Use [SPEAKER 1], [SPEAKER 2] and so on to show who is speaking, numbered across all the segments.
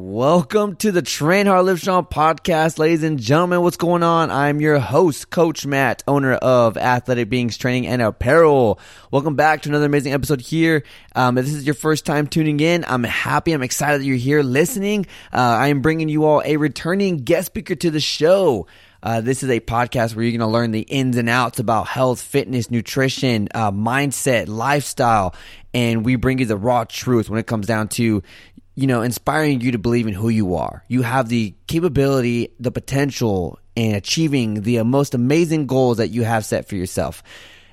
[SPEAKER 1] Welcome to the Train Hard Live Strong podcast, ladies and gentlemen. What's going on? I'm your host, Coach Matt, owner of Athletic Beings Training and Apparel. Welcome back to another amazing episode here. Um, if this is your first time tuning in, I'm happy. I'm excited that you're here listening. Uh, I am bringing you all a returning guest speaker to the show. Uh, this is a podcast where you're going to learn the ins and outs about health, fitness, nutrition, uh, mindset, lifestyle, and we bring you the raw truth when it comes down to you know, inspiring you to believe in who you are. You have the capability, the potential, and achieving the most amazing goals that you have set for yourself.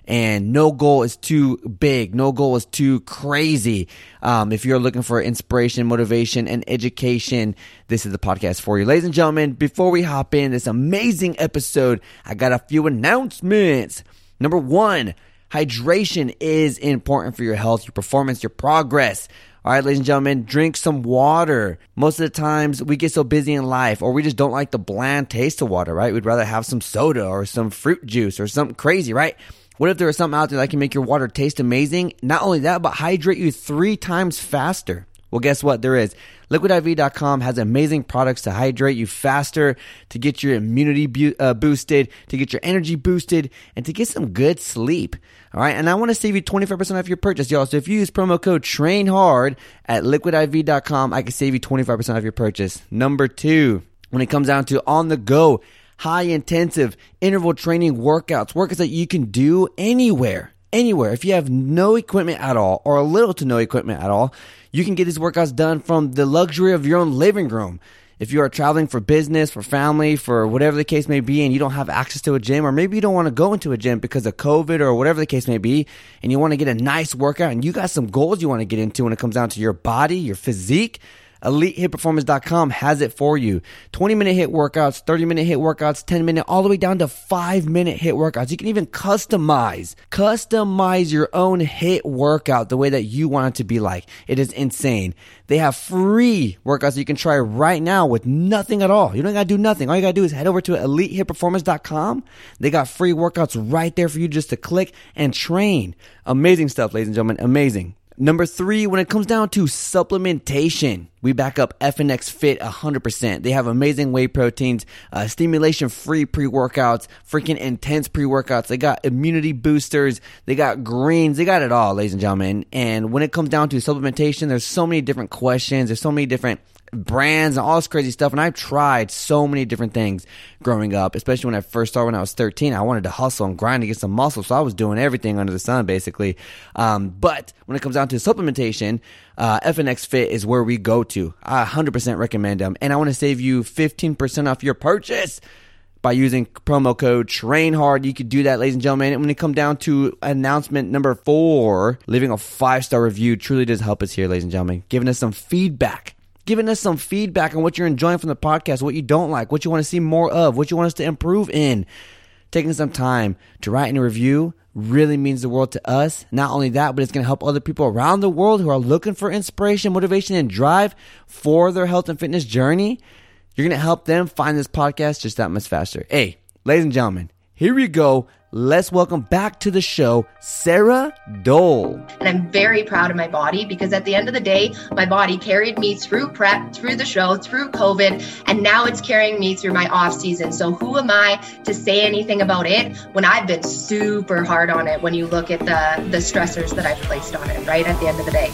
[SPEAKER 1] And no goal is too big. No goal is too crazy. Um, if you're looking for inspiration, motivation, and education, this is the podcast for you. Ladies and gentlemen, before we hop in this amazing episode, I got a few announcements. Number one, hydration is important for your health, your performance, your progress. All right, ladies and gentlemen, drink some water. Most of the times we get so busy in life or we just don't like the bland taste of water, right? We'd rather have some soda or some fruit juice or something crazy, right? What if there was something out there that can make your water taste amazing? Not only that, but hydrate you three times faster. Well, guess what? There is. LiquidIV.com has amazing products to hydrate you faster, to get your immunity bu- uh, boosted, to get your energy boosted, and to get some good sleep. All right. And I want to save you 25% off your purchase, y'all. So if you use promo code TRAINHARD at liquidiv.com, I can save you 25% off your purchase. Number two, when it comes down to on the go, high intensive interval training workouts, workouts that you can do anywhere anywhere. If you have no equipment at all or a little to no equipment at all, you can get these workouts done from the luxury of your own living room. If you are traveling for business, for family, for whatever the case may be, and you don't have access to a gym, or maybe you don't want to go into a gym because of COVID or whatever the case may be, and you want to get a nice workout and you got some goals you want to get into when it comes down to your body, your physique, EliteHitPerformance.com has it for you. 20 minute HIIT workouts, 30 minute HIIT workouts, 10 minute, all the way down to 5 minute HIIT workouts. You can even customize, customize your own HIIT workout the way that you want it to be like. It is insane. They have free workouts you can try right now with nothing at all. You don't gotta do nothing. All you gotta do is head over to EliteHitPerformance.com. They got free workouts right there for you just to click and train. Amazing stuff, ladies and gentlemen. Amazing. Number three, when it comes down to supplementation, we back up FNX Fit 100%. They have amazing whey proteins, uh, stimulation free pre workouts, freaking intense pre workouts. They got immunity boosters, they got greens, they got it all, ladies and gentlemen. And when it comes down to supplementation, there's so many different questions, there's so many different brands and all this crazy stuff. And I've tried so many different things growing up, especially when I first started when I was 13. I wanted to hustle and grind to get some muscle. So I was doing everything under the sun, basically. Um, but when it comes down to supplementation, uh, FNX Fit is where we go to. I 100% recommend them. And I want to save you 15% off your purchase by using promo code TRAINHARD. You could do that, ladies and gentlemen. And when it come down to announcement number four, leaving a five star review truly does help us here, ladies and gentlemen. Giving us some feedback giving us some feedback on what you're enjoying from the podcast, what you don't like, what you want to see more of, what you want us to improve in. Taking some time to write in a review really means the world to us. Not only that, but it's going to help other people around the world who are looking for inspiration, motivation, and drive for their health and fitness journey. You're going to help them find this podcast just that much faster. Hey, ladies and gentlemen, here we go let's welcome back to the show Sarah Dole.
[SPEAKER 2] And I'm very proud of my body because at the end of the day, my body carried me through prep, through the show, through COVID, and now it's carrying me through my off season. So who am I to say anything about it when I've been super hard on it when you look at the the stressors that I've placed on it, right? At the end of the day.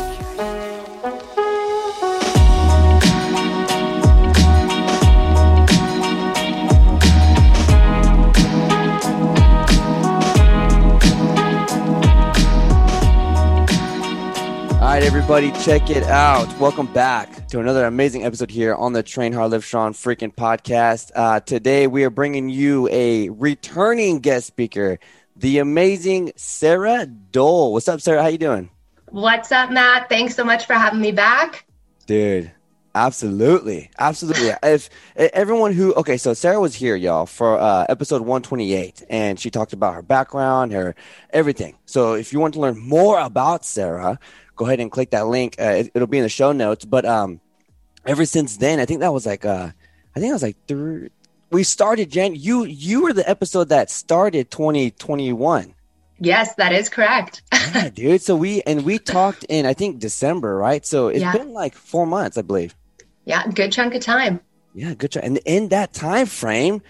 [SPEAKER 1] right, everybody, check it out. Welcome back to another amazing episode here on the Train Hard Live Strong freaking podcast. Uh, today, we are bringing you a returning guest speaker, the amazing Sarah Dole. What's up, Sarah? How you doing?
[SPEAKER 2] What's up, Matt? Thanks so much for having me back.
[SPEAKER 1] Dude, Absolutely, absolutely. if everyone who okay, so Sarah was here, y'all, for uh, episode one twenty eight, and she talked about her background, her everything. So if you want to learn more about Sarah, go ahead and click that link. Uh, it, will be in the show notes. But um, ever since then, I think that was like uh, I think it was like three. We started Jan. You you were the episode that started twenty twenty one.
[SPEAKER 2] Yes, that is correct.
[SPEAKER 1] yeah, dude. So we and we talked in I think December, right? So it's yeah. been like four months, I believe.
[SPEAKER 2] Yeah, good chunk of time.
[SPEAKER 1] Yeah, good chunk. And in that time frame,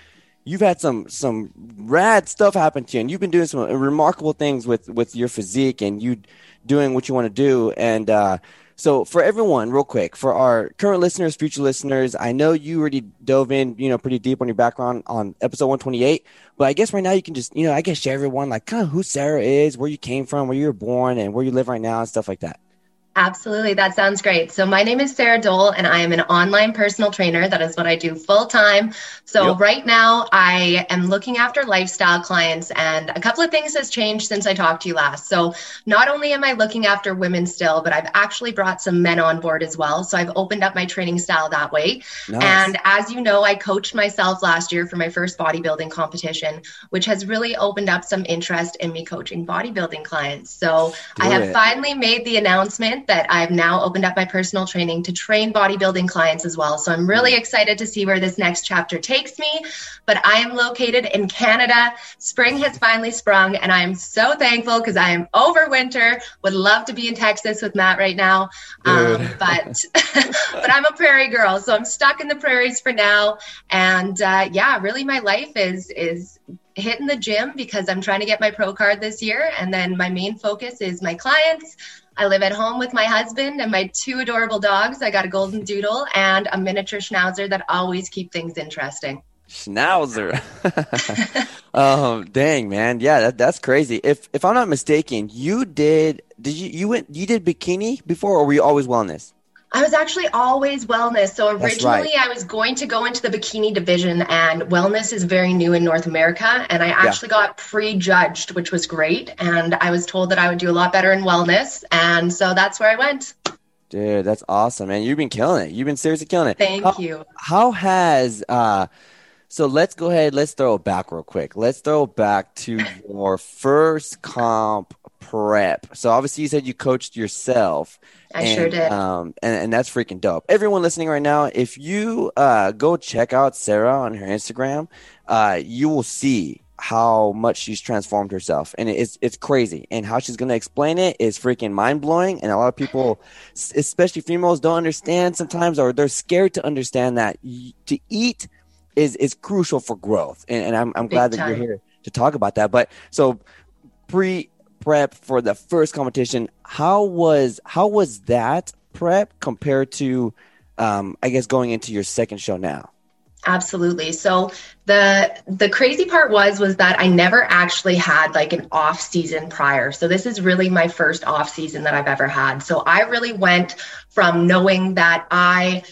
[SPEAKER 1] you've had some some rad stuff happen to you, and you've been doing some remarkable things with with your physique and you doing what you want to do. And uh, so, for everyone, real quick, for our current listeners, future listeners, I know you already dove in, you know, pretty deep on your background on episode 128. But I guess right now you can just, you know, I guess share everyone like kind of who Sarah is, where you came from, where you were born, and where you live right now, and stuff like that.
[SPEAKER 2] Absolutely. That sounds great. So, my name is Sarah Dole, and I am an online personal trainer. That is what I do full time. So, yep. right now, I am looking after lifestyle clients, and a couple of things has changed since I talked to you last. So, not only am I looking after women still, but I've actually brought some men on board as well. So, I've opened up my training style that way. Nice. And as you know, I coached myself last year for my first bodybuilding competition, which has really opened up some interest in me coaching bodybuilding clients. So, do I have it. finally made the announcement that I've now opened up my personal training to train bodybuilding clients as well. So I'm really excited to see where this next chapter takes me. But I am located in Canada. Spring has finally sprung, and I am so thankful because I am over winter. Would love to be in Texas with Matt right now, um, but but I'm a prairie girl, so I'm stuck in the prairies for now. And uh, yeah, really, my life is is hitting the gym because I'm trying to get my pro card this year. And then my main focus is my clients, I live at home with my husband and my two adorable dogs. I got a golden doodle and a miniature schnauzer that always keep things interesting.
[SPEAKER 1] Schnauzer. um, dang man, yeah, that, that's crazy. If if I'm not mistaken, you did did you you went you did bikini before, or were you always wellness?
[SPEAKER 2] I was actually always wellness. So originally right. I was going to go into the bikini division and wellness is very new in North America. And I actually yeah. got prejudged, which was great. And I was told that I would do a lot better in wellness. And so that's where I went.
[SPEAKER 1] Dude, that's awesome, man. You've been killing it. You've been seriously killing it.
[SPEAKER 2] Thank
[SPEAKER 1] how,
[SPEAKER 2] you.
[SPEAKER 1] How has uh so let's go ahead, let's throw it back real quick. Let's throw it back to your first comp prep. So obviously you said you coached yourself.
[SPEAKER 2] I
[SPEAKER 1] and,
[SPEAKER 2] sure did.
[SPEAKER 1] Um, and, and that's freaking dope. Everyone listening right now, if you uh, go check out Sarah on her Instagram, uh, you will see how much she's transformed herself and it's it's crazy and how she's going to explain it is freaking mind blowing and a lot of people especially females don't understand sometimes or they're scared to understand that to eat is is crucial for growth and, and I'm, I'm glad that you're here to talk about that but so pre prep for the first competition. How was how was that prep compared to, um, I guess, going into your second show now?
[SPEAKER 2] Absolutely. So the the crazy part was was that I never actually had like an off season prior. So this is really my first off season that I've ever had. So I really went from knowing that I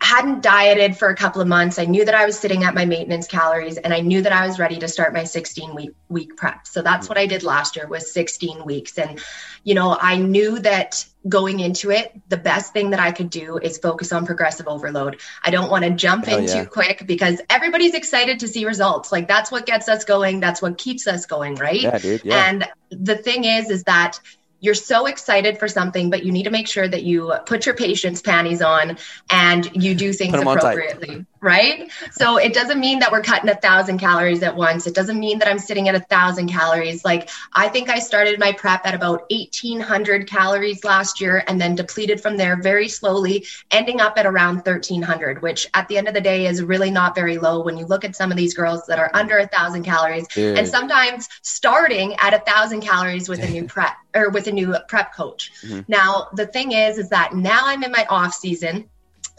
[SPEAKER 2] hadn't dieted for a couple of months. I knew that I was sitting at my maintenance calories and I knew that I was ready to start my 16 week week prep. So that's mm. what I did last year was 16 weeks and you know, I knew that going into it, the best thing that I could do is focus on progressive overload. I don't want to jump in yeah. too quick because everybody's excited to see results. Like that's what gets us going, that's what keeps us going, right?
[SPEAKER 1] Yeah, dude. Yeah.
[SPEAKER 2] And the thing is is that you're so excited for something, but you need to make sure that you put your patient's panties on and you do things appropriately right? So it doesn't mean that we're cutting a thousand calories at once. It doesn't mean that I'm sitting at a thousand calories. Like I think I started my prep at about 1800 calories last year and then depleted from there very slowly, ending up at around 1300, which at the end of the day is really not very low when you look at some of these girls that are under a thousand calories and sometimes starting at a thousand calories with a new prep or with a new prep coach. Mm-hmm. Now, the thing is, is that now I'm in my off season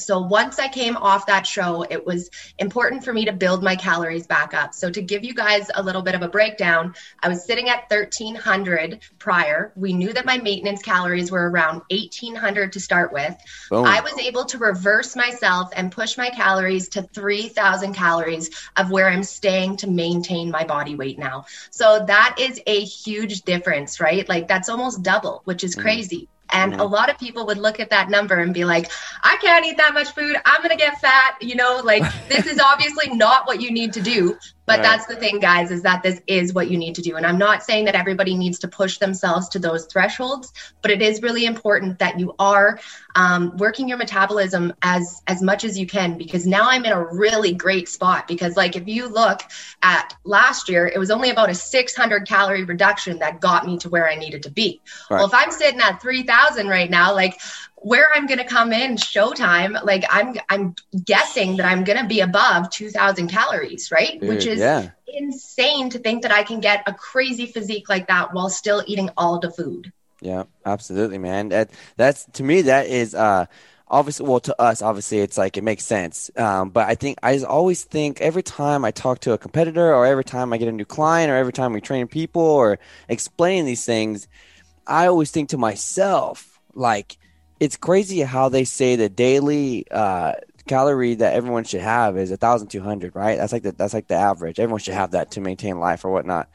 [SPEAKER 2] so once I came off that show, it was important for me to build my calories back up. So to give you guys a little bit of a breakdown, I was sitting at 1300 prior. We knew that my maintenance calories were around 1800 to start with. Boom. I was able to reverse myself and push my calories to 3000 calories of where I'm staying to maintain my body weight now. So that is a huge difference, right? Like that's almost double, which is mm. And mm-hmm. a lot of people would look at that number and be like, I can't eat that much food. I'm going to get fat. You know, like this is obviously not what you need to do. But right. that's the thing, guys, is that this is what you need to do. And I'm not saying that everybody needs to push themselves to those thresholds, but it is really important that you are um, working your metabolism as as much as you can. Because now I'm in a really great spot. Because like if you look at last year, it was only about a 600 calorie reduction that got me to where I needed to be. Right. Well, if I'm sitting at 3,000 right now, like where I'm going to come in showtime, like I'm I'm guessing that I'm going to be above 2000 calories, right?
[SPEAKER 1] Dude,
[SPEAKER 2] Which is
[SPEAKER 1] yeah.
[SPEAKER 2] insane to think that I can get a crazy physique like that while still eating all the food.
[SPEAKER 1] Yeah, absolutely, man. That that's to me that is uh obviously well to us obviously it's like it makes sense um, but i think i always think every time i talk to a competitor or every time i get a new client or every time we train people or explain these things i always think to myself like it's crazy how they say the daily uh, calorie that everyone should have is 1200 right? That's like the that's like the average. Everyone should have that to maintain life or whatnot.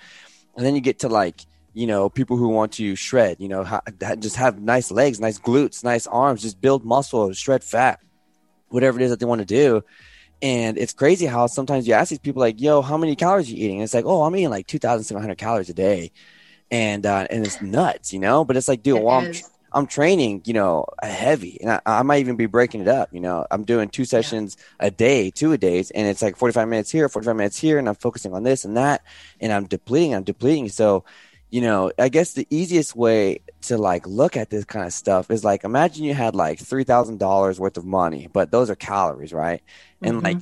[SPEAKER 1] And then you get to like you know people who want to shred you know ha- just have nice legs nice glutes nice arms just build muscle shred fat whatever it is that they want to do. And it's crazy how sometimes you ask these people like yo how many calories are you eating? And it's like oh i'm eating like 2700 calories a day. And uh, and it's nuts you know? But it's like dude well, I'm, I'm training, you know, heavy, and I, I, might even be breaking it up. You know, I'm doing two sessions yeah. a day, two a days, and it's like 45 minutes here, 45 minutes here, and I'm focusing on this and that, and I'm depleting, I'm depleting. So, you know, I guess the easiest way to like look at this kind of stuff is like imagine you had like three thousand dollars worth of money, but those are calories, right? Mm-hmm. And like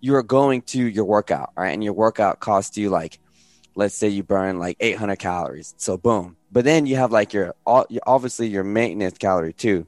[SPEAKER 1] you're going to your workout, right? And your workout costs you like let's say you burn like 800 calories. So boom. But then you have like your obviously your maintenance calorie too.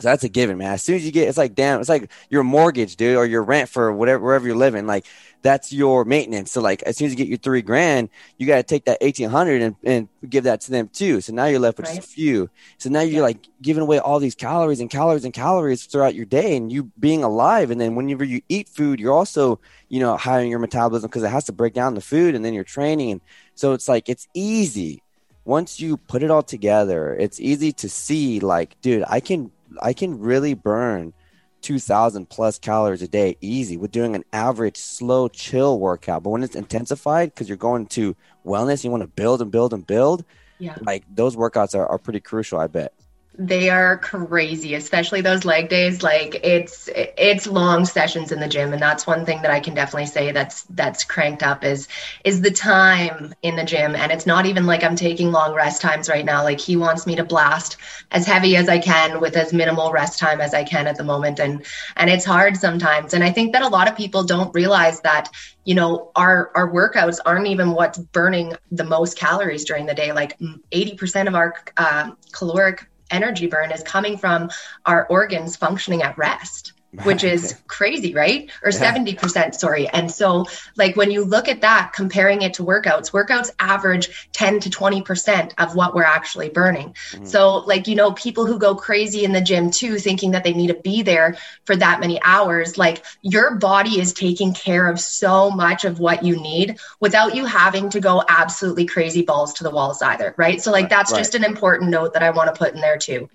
[SPEAKER 1] So that's a given, man. As soon as you get, it's like damn, it's like your mortgage, dude, or your rent for whatever wherever you're living. Like that's your maintenance. So like as soon as you get your three grand, you got to take that eighteen hundred and, and give that to them too. So now you're left with right. just a few. So now you're yeah. like giving away all these calories and calories and calories throughout your day, and you being alive. And then whenever you eat food, you're also you know hiring your metabolism because it has to break down the food, and then you're training. And so it's like it's easy once you put it all together. It's easy to see like, dude, I can I can really burn 2000 plus calories a day easy with doing an average slow chill workout but when it's intensified because you're going to wellness you want to build and build and build yeah like those workouts are, are pretty crucial i bet
[SPEAKER 2] they are crazy especially those leg days. Like it's it's long sessions in the gym. And that's one thing that i can definitely say that's that's cranked up is is the time in the gym. And it's not even like i'm taking long rest times right now. Like he wants me to blast as heavy as i can with as minimal rest time as i can at the moment. And and it's hard sometimes. And i think that a lot of people don't realize that you know our our workouts aren't even what's burning the most calories during the day. Like 80% of our uh, caloric energy burn is coming from our organs functioning at rest which is crazy, right? Or yeah. 70%, sorry. And so, like, when you look at that, comparing it to workouts, workouts average 10 to 20% of what we're actually burning. Mm-hmm. So, like, you know, people who go crazy in the gym too, thinking that they need to be there for that many hours, like, your body is taking care of so much of what you need without you having to go absolutely crazy balls to the walls either, right? So, like, that's right. just an important note that I want to put in there too.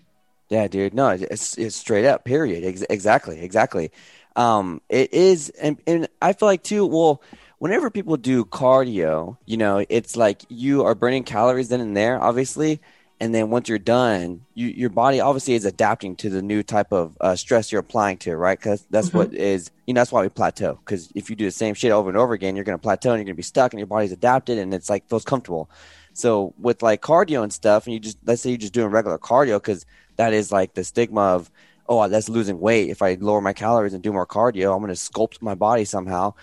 [SPEAKER 1] Yeah, dude. No, it's, it's straight up. Period. Ex- exactly. Exactly. Um, it is, and, and I feel like too. Well, whenever people do cardio, you know, it's like you are burning calories then and there, obviously, and then once you're done, you, your body obviously is adapting to the new type of uh, stress you're applying to right? Because that's mm-hmm. what is, you know, that's why we plateau. Because if you do the same shit over and over again, you're going to plateau and you're going to be stuck, and your body's adapted, and it's like feels comfortable. So with like cardio and stuff, and you just let's say you're just doing regular cardio because that is like the stigma of oh that's losing weight. If i lower my calories and do more cardio i'm going to sculpt my body somehow.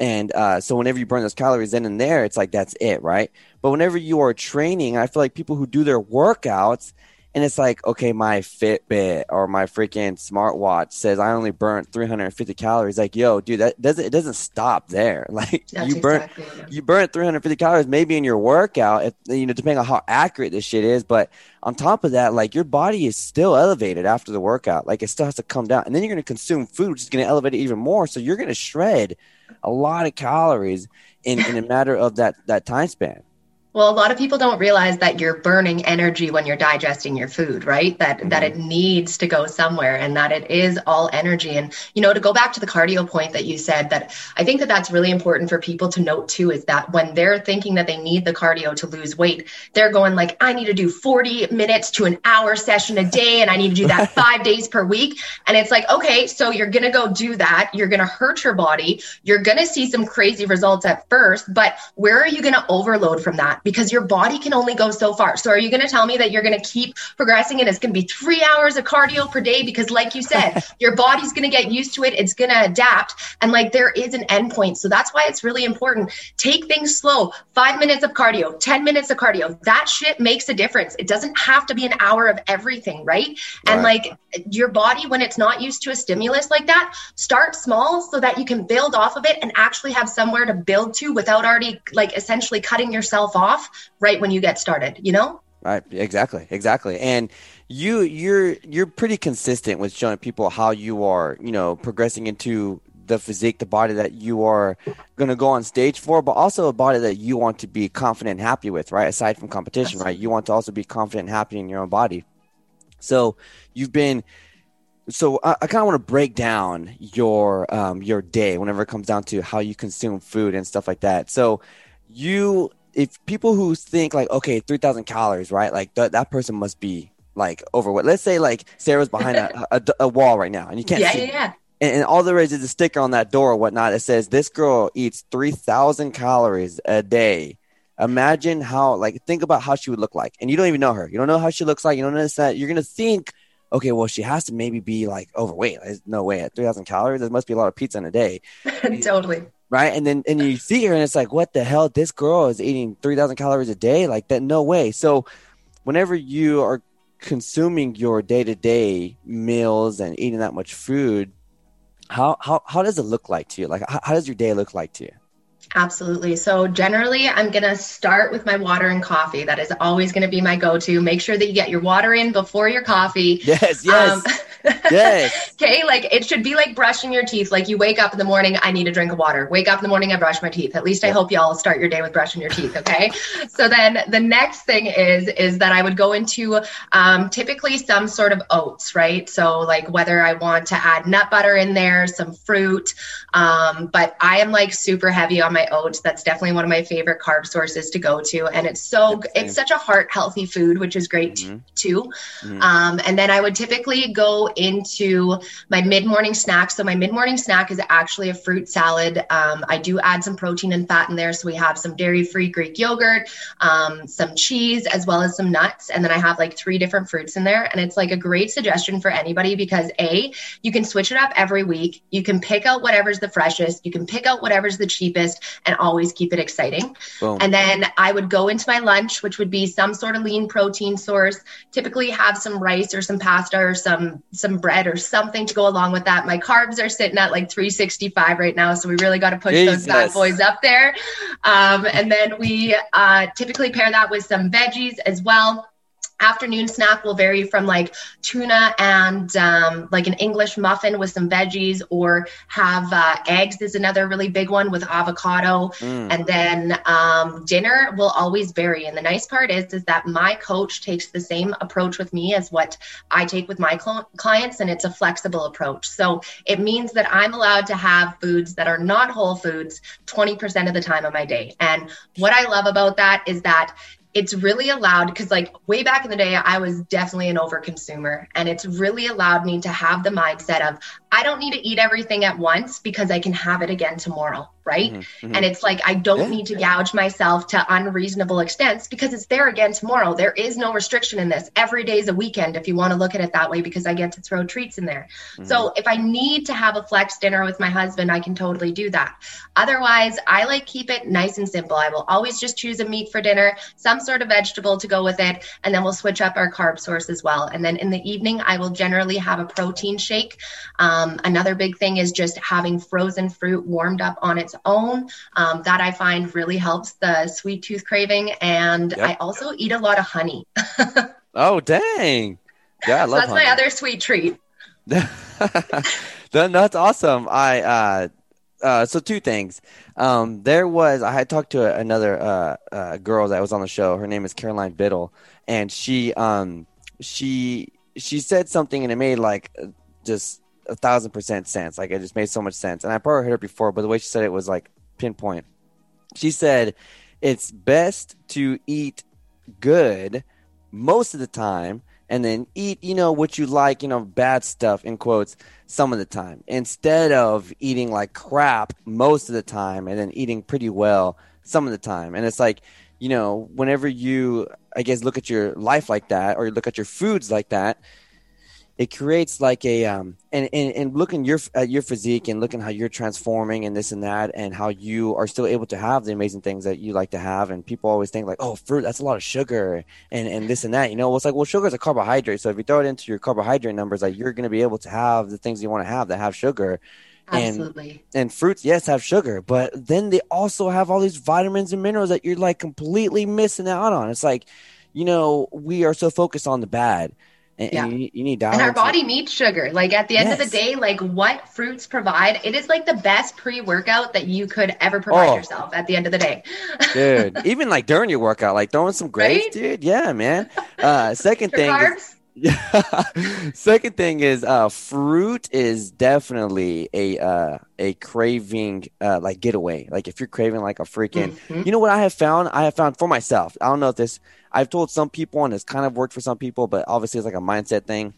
[SPEAKER 1] And uh, so whenever you burn those calories in and there it's like that's it right? But whenever you are training i feel like people who do their workouts and it's like okay my fitbit or my freaking smartwatch says i only burnt 350 calories. Like yo dude that doesn't it doesn't stop there. Like That's you burn exactly you burn 350 calories maybe in your workout if, you know depending on how accurate this shit is but on top of that like your body is still elevated after the workout. Like it still has to come down. And then you're going to consume food which is going to elevate it even more. So you're going to shred a lot of calories in, in a matter of that that time span
[SPEAKER 2] Well, a lot of people don't realize that you're burning energy when you're digesting your food, right? That mm-hmm. that it needs to go somewhere and that it is all energy. And you know, to go back to the cardio point that you said that I think that that's really important for people to note too is that when they're thinking that they need the cardio to lose weight, they're going like I need to do 40 minutes to an hour session a day and I need to do that 5 days per week. And it's like, okay, so you're going to go do that. You're going to hurt your body. You're going to see some crazy results at first, but where are you going to overload from that? Because your body can only go so far. So are you going to tell me that you're going to keep progressing and it's going to be three hours of cardio per day? Because like you said, your body's going to get used to it. It's going to adapt. And like there is an end point. So that's why it's really important. Take things slow. Five minutes of cardio, 10 minutes of cardio. That shit makes a difference. It doesn't have to be an hour of everything, right? right. And like your body, when it's not used to a stimulus like that, start small so that you can build off of it and actually have somewhere to build to without already like essentially cutting yourself off off right when you get started, you know?
[SPEAKER 1] Right, exactly, exactly. And you you're you're pretty consistent with showing people how you are, you know, progressing into the physique, the body that you are going to go on stage for, but also a body that you want to be confident and happy with, right? Aside from competition, right? You want to also be confident and happy in your own body. So you've been, so I, I kind of want to break down your um, your day whenever it comes down to how you consume food and stuff like that. So you if people who think like okay 3000 calories right? Like th- that person must be like overweight let's say like sarah's behind a, a, a, wall right now and you can't
[SPEAKER 2] yeah,
[SPEAKER 1] see.
[SPEAKER 2] yeah, yeah.
[SPEAKER 1] And, and all there is is a sticker on that door or whatnot that says this girl eats 3000 calories a day. Imagine how like think about how she would look like. And you don't even know her. You don't know how she looks like. You don't know that you're gonna think okay well she has to maybe be like overweight. There's no way. At 3000 calories there must be a lot of pizza in a day.
[SPEAKER 2] Totally
[SPEAKER 1] right? And then and you see her and it's like, what the hell? This girl is eating three thousand calories a day, like that? No way. So, whenever you are consuming your day to day meals and eating that much food, how how how does it look like to you? Like, how, how does your day look like to you?
[SPEAKER 2] Absolutely. So, generally, I'm going to start with my water and coffee. That is always going to be my go to. Make sure that you get your water in before your coffee.
[SPEAKER 1] Yes, yes. Um, yes.
[SPEAKER 2] Okay, like it should be like brushing your teeth. Like you wake up in the morning, I need a drink of water. Wake up in the morning, I brush my teeth. At least I hope y'all start your day with brushing your teeth. Okay. so then the next thing is is that I would go into um, typically some sort of oats, right? So like whether I want to add nut butter in there, some fruit, um, but I am like super heavy on my oats. That's definitely one of my favorite carb sources to go to, and it's so it's such a heart healthy food, which is great mm-hmm. too. Mm-hmm. Um, and then I would typically go into my mid morning snack. So my mid morning snack is actually a fruit salad. Um, I do add some protein and fat in there, so we have some dairy free Greek yogurt, um, some cheese, as well as some nuts, and then I have like three different fruits in there, and it's like a great suggestion for anybody because a you can switch it up every week. You can pick out whatever's the freshest. You can pick out whatever's the cheapest, and always keep it exciting. Boom. And then I would go into my lunch, which would be some sort of lean protein source. Typically have some rice or some pasta or some some bread or something to go along with that. My carbs are sitting at like 365 right now, so we really got to push Jesus. those bad boys up there. Um, and then we uh, typically pair that with some veggies as well afternoon snack will vary from like tuna and um, like an English muffin with some veggies, or have uh, eggs is another really big one with avocado. Mm. And then um, dinner will always vary. And the nice part is is that my coach takes the same approach with me as what I take with my cl- clients, and it's a flexible approach. So it means that I'm allowed to have foods that are not whole foods 20% of the time of my day. And what I love about that is that it's really allowed because like way back in the day i was definitely an overconsumer and it's really allowed me to have the mindset of i don't need to eat everything at once because i can have it again tomorrow right? Mm-hmm, mm-hmm. And it's like I don't yeah. need to gouge myself to unreasonable extents because it's there again tomorrow. There is no restriction in this. Every day is a weekend if you want to look at it that way because I get to throw treats in there. Mm-hmm. So if I need to have a flex dinner with my husband, I can totally do that. Otherwise, I like keep it nice and simple. I will always just choose a meat for dinner, some sort of vegetable to go with it, and then we'll switch up our carb source as well. And then in the evening, I will generally have a protein shake. Um, another big thing is just having frozen fruit warmed up on its own. Um, that I find really helps the sweet tooth craving. And yep. I also eat a lot of honey.
[SPEAKER 1] oh, dang. Yeah, I love
[SPEAKER 2] That's honey. my other sweet treat.
[SPEAKER 1] that's awesome. I, uh, uh, so two things. Um, there was I had talked to another uh, uh, girl that was on the show. Her name is Caroline Biddle, and she um she she said something and it made like just a thousand percent sense. Like it just made so much sense. And I probably heard it before, but the way she said it was like pinpoint. She said it's best to eat good most of the time and then eat, you know, what you like, you know, bad stuff in quotes some of the time instead of eating like crap most of the time and then eating pretty well some of the time. And it's like, you know, whenever you, I guess, look at your life like that or you look at your foods like that, it creates like a um and, and and looking your at your physique and looking how you're transforming and this and that and how you are still able to have the amazing things that you like to have. And people always think like oh fruit that's a lot of sugar and and this and that you know? Well, it's like well sugar is a carbohydrate. So if you throw it into your carbohydrate numbers like you're going to be able to have the things you want to have that have sugar.
[SPEAKER 2] Absolutely.
[SPEAKER 1] And, and fruits, yes, have sugar, but then they also have all these vitamins and minerals that you're like completely missing out on. It's like, you know, we are so focused on the bad and,
[SPEAKER 2] Yeah.
[SPEAKER 1] and you, you need
[SPEAKER 2] And our body needs sugar. Like at the end of the day, like what fruits provide, it is like the best pre workout that you could ever provide
[SPEAKER 1] Oh.
[SPEAKER 2] yourself at the end of the day.
[SPEAKER 1] dude. Even like during your workout, like throwing some grapes,
[SPEAKER 2] Right?
[SPEAKER 1] dude. Yeah, man. Uh, second thing is, Yeah. Second thing is uh fruit is definitely a uh a craving uh like getaway. Like if you're craving like a freaking
[SPEAKER 2] Mhm.
[SPEAKER 1] you know what I have found? I have found for myself. I don't know if this I've told some people and it's kind of worked for some people, but obviously it's like a mindset thing.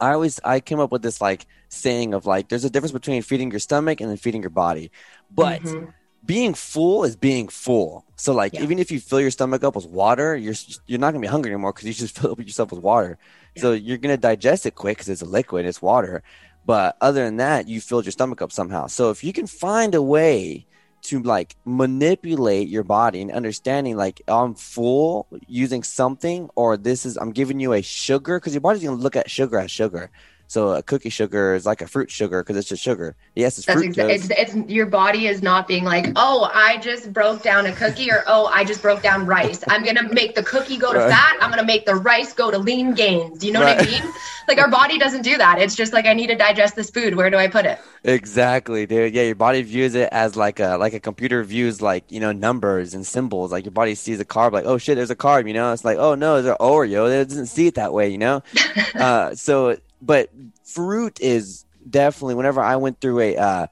[SPEAKER 1] I always I came up with this like saying of like there's a difference between feeding your stomach and then feeding your body. But
[SPEAKER 2] Mhm.
[SPEAKER 1] being full is being full. So like
[SPEAKER 2] Yeah.
[SPEAKER 1] even if you fill your stomach up with water, you're you're not gonna be hungry anymore because you just fill up yourself with water. So you're gonna digest it quick because it's a liquid, it's water. But other than that, you filled your stomach up somehow. So if you can find a way to like manipulate your body and understanding like I'm full using something or this is I'm giving you a sugar because your body's gonna look at sugar as sugar. So a cookie sugar is like a fruit sugar because it's just sugar. Yes, it's
[SPEAKER 2] That's
[SPEAKER 1] fructose.
[SPEAKER 2] exa- it's, it's your body is not being like, oh, I just broke down a cookie, or oh, I just broke down rice. I'm gonna make the cookie go to
[SPEAKER 1] Right.
[SPEAKER 2] fat. I'm gonna make the rice go to lean gains. You know what I mean? Like our body doesn't do that. It's just like I need to digest this food. Where do I put it?
[SPEAKER 1] Exactly, dude. Yeah, your body views it as like a like a computer views like you know numbers and symbols. Like your body sees a carb, like oh shit, there's a carb. You know, it's like oh no, there's an Oreo. It doesn't see it that way. You know, uh, so but fruit is definitely. Whenever I went through a, uh,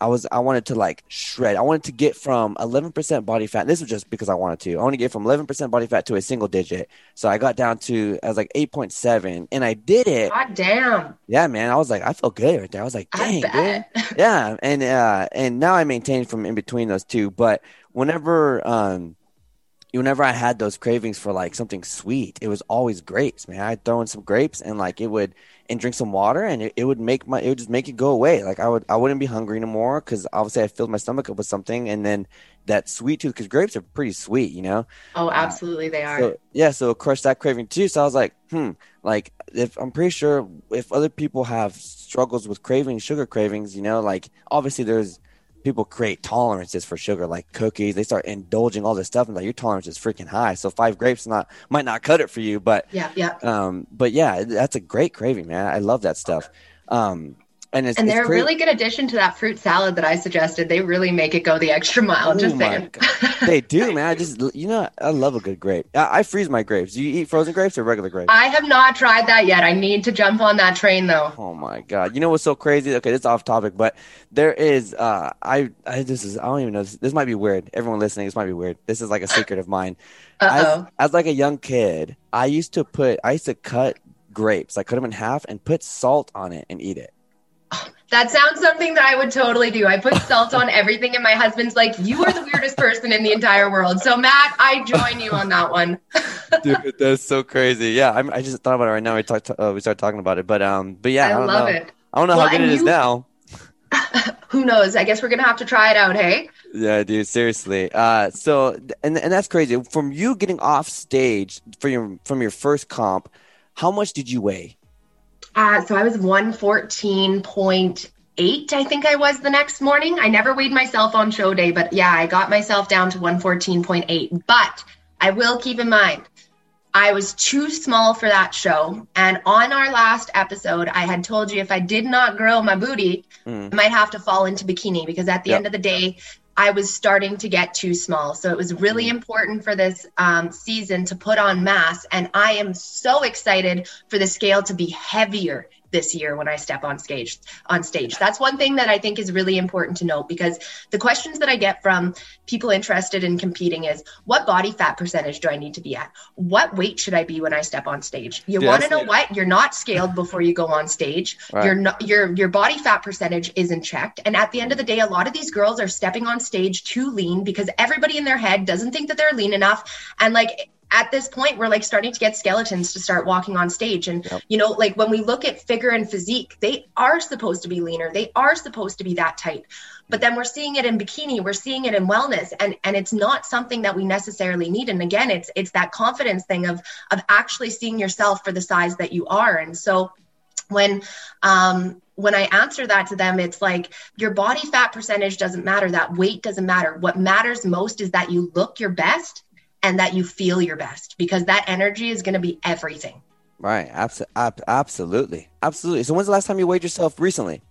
[SPEAKER 1] I was I wanted to like shred. I wanted to get from 11% body fat. This was just because I wanted to. I want to get from 11% body fat to a single digit. So I got down to I was like 8.7, and I did it.
[SPEAKER 2] God damn!
[SPEAKER 1] Yeah, man. I was like, I feel good right there. I was like, dang, dude yeah and uh and now i maintain from in between those two but whenever um whenever i had those cravings for like something sweet it was always grapes man i'd throw in some grapes and like it would and drink some water and it, it would make my it would just make it go away like i would i wouldn't be hungry anymore because obviously i filled my stomach up with something and then that sweet tooth because grapes are pretty sweet you know
[SPEAKER 2] Oh, absolutely, they are.
[SPEAKER 1] so yeah, so of course that craving too. So I was like, hmm, like if I'm pretty sure if other people have struggles with craving sugar cravings, you know, like obviously there's people create tolerances for sugar, like cookies. They start indulging all this stuff, and like your tolerance is freaking high. So five grapes not might not cut it for you, but
[SPEAKER 2] yeah, yeah.
[SPEAKER 1] um, but yeah, that's a great craving, man. I love that stuff. Um, and it's
[SPEAKER 2] And they're a really good addition to that fruit salad that I suggested. They really make it go the extra mile.
[SPEAKER 1] Oh
[SPEAKER 2] just saying.
[SPEAKER 1] they do, man. I just you know I love a good grape. I, I freeze my grapes. Do you eat frozen grapes or regular grapes?
[SPEAKER 2] I have not tried that yet. I need to jump on that train though.
[SPEAKER 1] Oh my god! You know what's so crazy? Okay, this is off topic, but there is. Uh, I, I this is. I don't even know. This, this might be weird. Everyone listening, this might be weird. This is like a secret of mine.
[SPEAKER 2] Uh
[SPEAKER 1] As,
[SPEAKER 2] oh.
[SPEAKER 1] as like a young kid, I used to put. I used to cut grapes. I cut them in half and put salt on it and eat it.
[SPEAKER 2] That sounds something that I would totally do. I put salt on everything, and my husband's like, "You are the weirdest person in the entire world." So, Matt, I join you on that one.
[SPEAKER 1] Dude, that's so crazy. Yeah, I'm, I just thought about it right now. We talked. Uh, we started talking about it, but um, but yeah, I,
[SPEAKER 2] I
[SPEAKER 1] don't
[SPEAKER 2] love
[SPEAKER 1] know.
[SPEAKER 2] it.
[SPEAKER 1] I don't know
[SPEAKER 2] Well,
[SPEAKER 1] how good it is
[SPEAKER 2] you-
[SPEAKER 1] now.
[SPEAKER 2] Who knows? I guess we're gonna have to try it out. Hey.
[SPEAKER 1] Yeah, dude, seriously. Uh, so and and that's crazy. From you getting off stage for your from your first comp, how much did you weigh?
[SPEAKER 2] Uh, so I was 114.8, I think I was the next morning. I never weighed myself on show day, but yeah, I got myself down to 114.8. But I will keep in mind, I was too small for that show. And on our last episode, I had told you if I did not grow my booty, mm. I might have to fall into bikini because at the yep. end of the day, I was starting to get too small. So it was really mm. important for this um, season to put on mass. And I am so excited for the scale to be heavier this year when I step on stage on stage. That's one thing that I think is really important to note because the questions that I get from people interested in competing is what body fat percentage do I need to be at? What weight should I be when I step on stage? You want to know what? You're not scaled before you go on stage. Right. You're not your your body fat percentage isn't checked. And at the end of the day, a lot of these girls are stepping on stage too lean because everybody in their head doesn't think that they're lean enough. And like at this point we're like starting to get skeletons to start walking on stage. And yep. you know like when we look at figure and physique they are supposed to be leaner. They are supposed to be that tight. But then we're seeing it in bikini. We're seeing it in wellness. And and it's not something that we necessarily need. And again it's it's that confidence thing of of actually seeing yourself for the size that you are. And so when um when I answer that to them, it's like your body fat percentage doesn't matter. That weight doesn't matter. What matters most is that you look your best and that you feel your best because that energy is going to be everything.
[SPEAKER 1] Right. Abs- ab- absolutely. Absolutely. So, when's the last time you weighed yourself recently?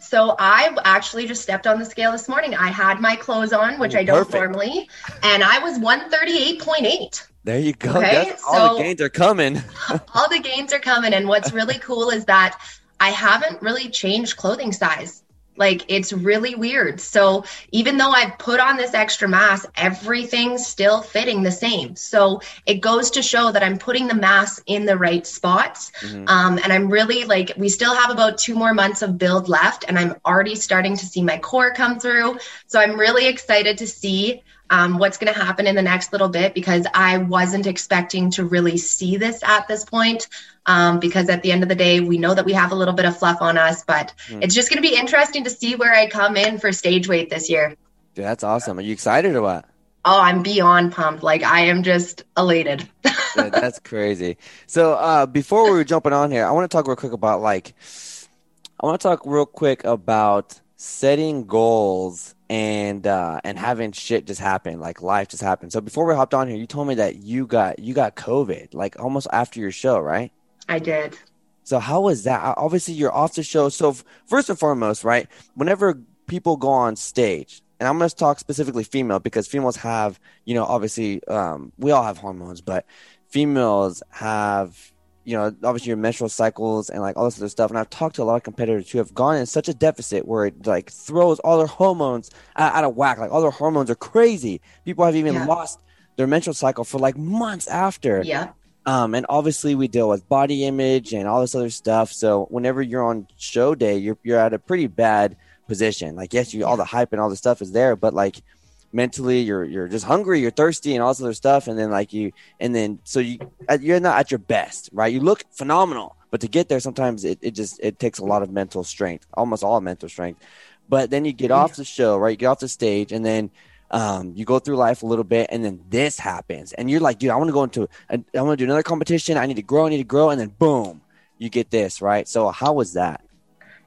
[SPEAKER 2] So I actually just stepped on the scale this morning. I had my clothes on, which I don't Perfect. normally, and I was 138.8.
[SPEAKER 1] There you go. Okay? all the gains are coming.
[SPEAKER 2] all the gains are coming. And what's really cool is that I haven't really changed clothing size. Like it's really weird. So even though I've put on this extra mass, everything's still fitting the same. So it goes to show that I'm putting the mass in the right spots. Mm-hmm. Um, and I'm really like, we still have about two more months of build left, and I'm already starting to see my core come through. So I'm really excited to see um, what's going to happen in the next little bit because I wasn't expecting to really see this at this point. Um, because at the end of the day, we know that we have a little bit of fluff on us, but mm. it's just going to be interesting to see where I come in for stage weight this year.
[SPEAKER 1] Dude, that's awesome. Are you excited or what?
[SPEAKER 2] Oh, I'm beyond pumped. Like I am just elated.
[SPEAKER 1] that's crazy. So uh, before we were jumping on here, I want to talk real quick about like I want to talk real quick about setting goals and uh, and having shit just happen, like life just happened. So before we hopped on here, you told me that you got you got COVID, like almost after your show, right?
[SPEAKER 2] I did.
[SPEAKER 1] So how was that? Obviously, you're off the show. So first and foremost, right? Whenever people go on stage, and I'm going to talk specifically female because females have, you know, obviously um, we all have hormones, but females have you know, obviously your menstrual cycles and like all this other stuff. And I've talked to a lot of competitors who have gone in such a deficit where it like throws all their hormones out, out of whack. Like all their hormones are crazy. People have even yeah. lost their menstrual cycle for like months after.
[SPEAKER 2] Yeah.
[SPEAKER 1] Um, and obviously we deal with body image and all this other stuff. So whenever you're on show day, you're you're at a pretty bad position. Like yes, you yeah. all the hype and all the stuff is there, but like mentally you're you're just hungry you're thirsty and all this other stuff. And then like you and then so you you're not at your best right? You look phenomenal but to get there sometimes it, it just it takes a lot of mental strength almost all mental strength. But then you get off the show right? You get off the stage and then um, you go through life a little bit and then this happens. And you're like dude i want to go into i want to do another competition. I need to grow i need to grow. And then boom you get this right? So how was that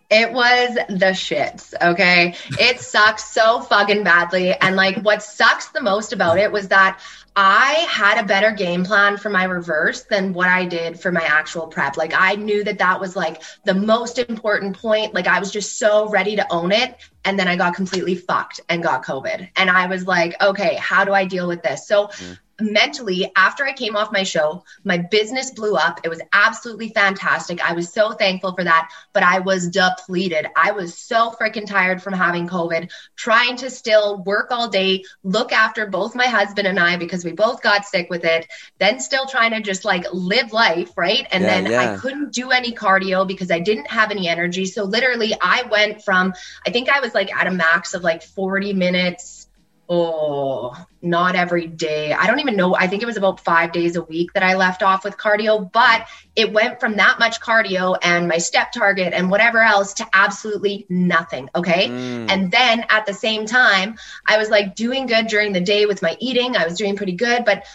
[SPEAKER 2] it was the shits, okay? It sucks so fucking badly. And like what sucks the most about it was that I had a better game plan for my reverse than what I did for my actual prep. Like I knew that that was like the most important point. Like I was just so ready to own it. And then I got completely fucked and got COVID. And I was like, okay, how do I deal with this? So mm mentally after i came off my show my business blew up. It was absolutely fantastic. I was so thankful for that but i was depleted. I was so freaking tired from having covid trying to still work all day look after both my husband and i because we both got sick with it then still trying to just like live life right? And yeah, then yeah. i couldn't do any cardio because i didn't have any energy. So literally i went from i think i was like at a max of like 40 minutes oh, not every day. I don't even know. I think it was about five days a week that I left off with cardio, but it went from that much cardio and my step target and whatever else to absolutely nothing. Okay. Mm. And then at the same time, I was like doing good during the day with my eating. I was doing pretty good, but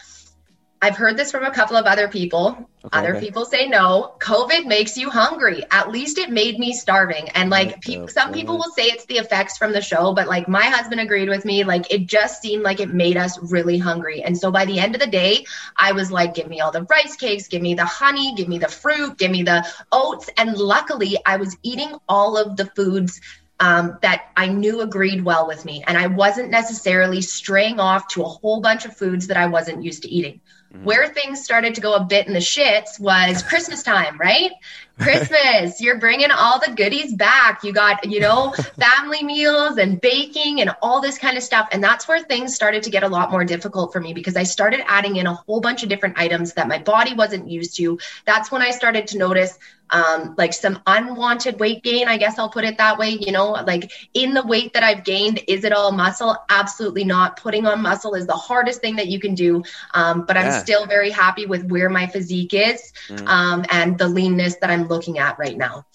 [SPEAKER 2] I've heard this from a couple of other people. Okay, other okay. people say no. COVID makes you hungry. At least it made me starving. And like pe- some people will say it's the effects from the show, but like my husband agreed with me. Like it just seemed like it made us really hungry. And so by the end of the day, I was like, give me all the rice cakes, give me the honey, give me the fruit, give me the oats. And luckily, I was eating all of the foods um, that I knew agreed well with me. And I wasn't necessarily straying off to a whole bunch of foods that I wasn't used to eating. Mm-hmm. Where things started to go a bit in the shits was Christmas time, right? Christmas, you're bringing all the goodies back. You got, you know, family meals and baking and all this kind of stuff. And that's where things started to get a lot more difficult for me because I started adding in a whole bunch of different items that my body wasn't used to. That's when I started to notice um, like some unwanted weight gain. I guess I'll put it that way. You know, like in the weight that I've gained, is it all muscle? Absolutely not. Putting on muscle is the hardest thing that you can do. Um, but I'm yeah. still very happy with where my physique is mm. um, and the leanness that I'm looking at right now.